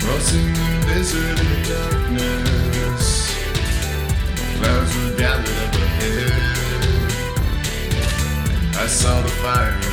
Crossing the desert in darkness, clouds were gathered. I saw the fire.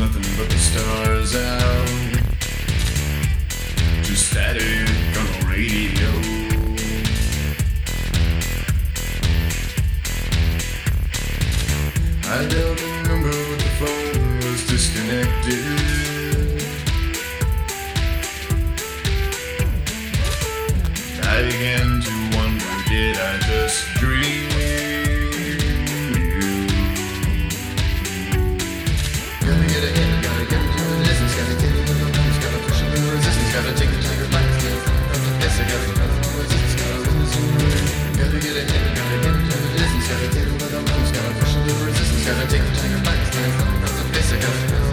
nothing but the stars out. Just static on the radio. I dialed the number, but the phone was disconnected. I began to wonder, did I just dream? Take a tick, tick, tick, tick, take tick, tick, tick, tick, tick,